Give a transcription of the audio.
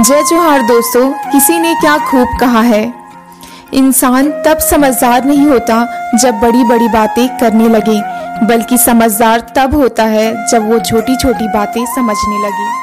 जय जोहार दोस्तों, किसी ने क्या खूब कहा है? इंसान तब समझदार नहीं होता जब बड़ी बड़ी बातें करने लगे, बल्कि समझदार तब होता है जब वो छोटी छोटी बातें समझने लगे।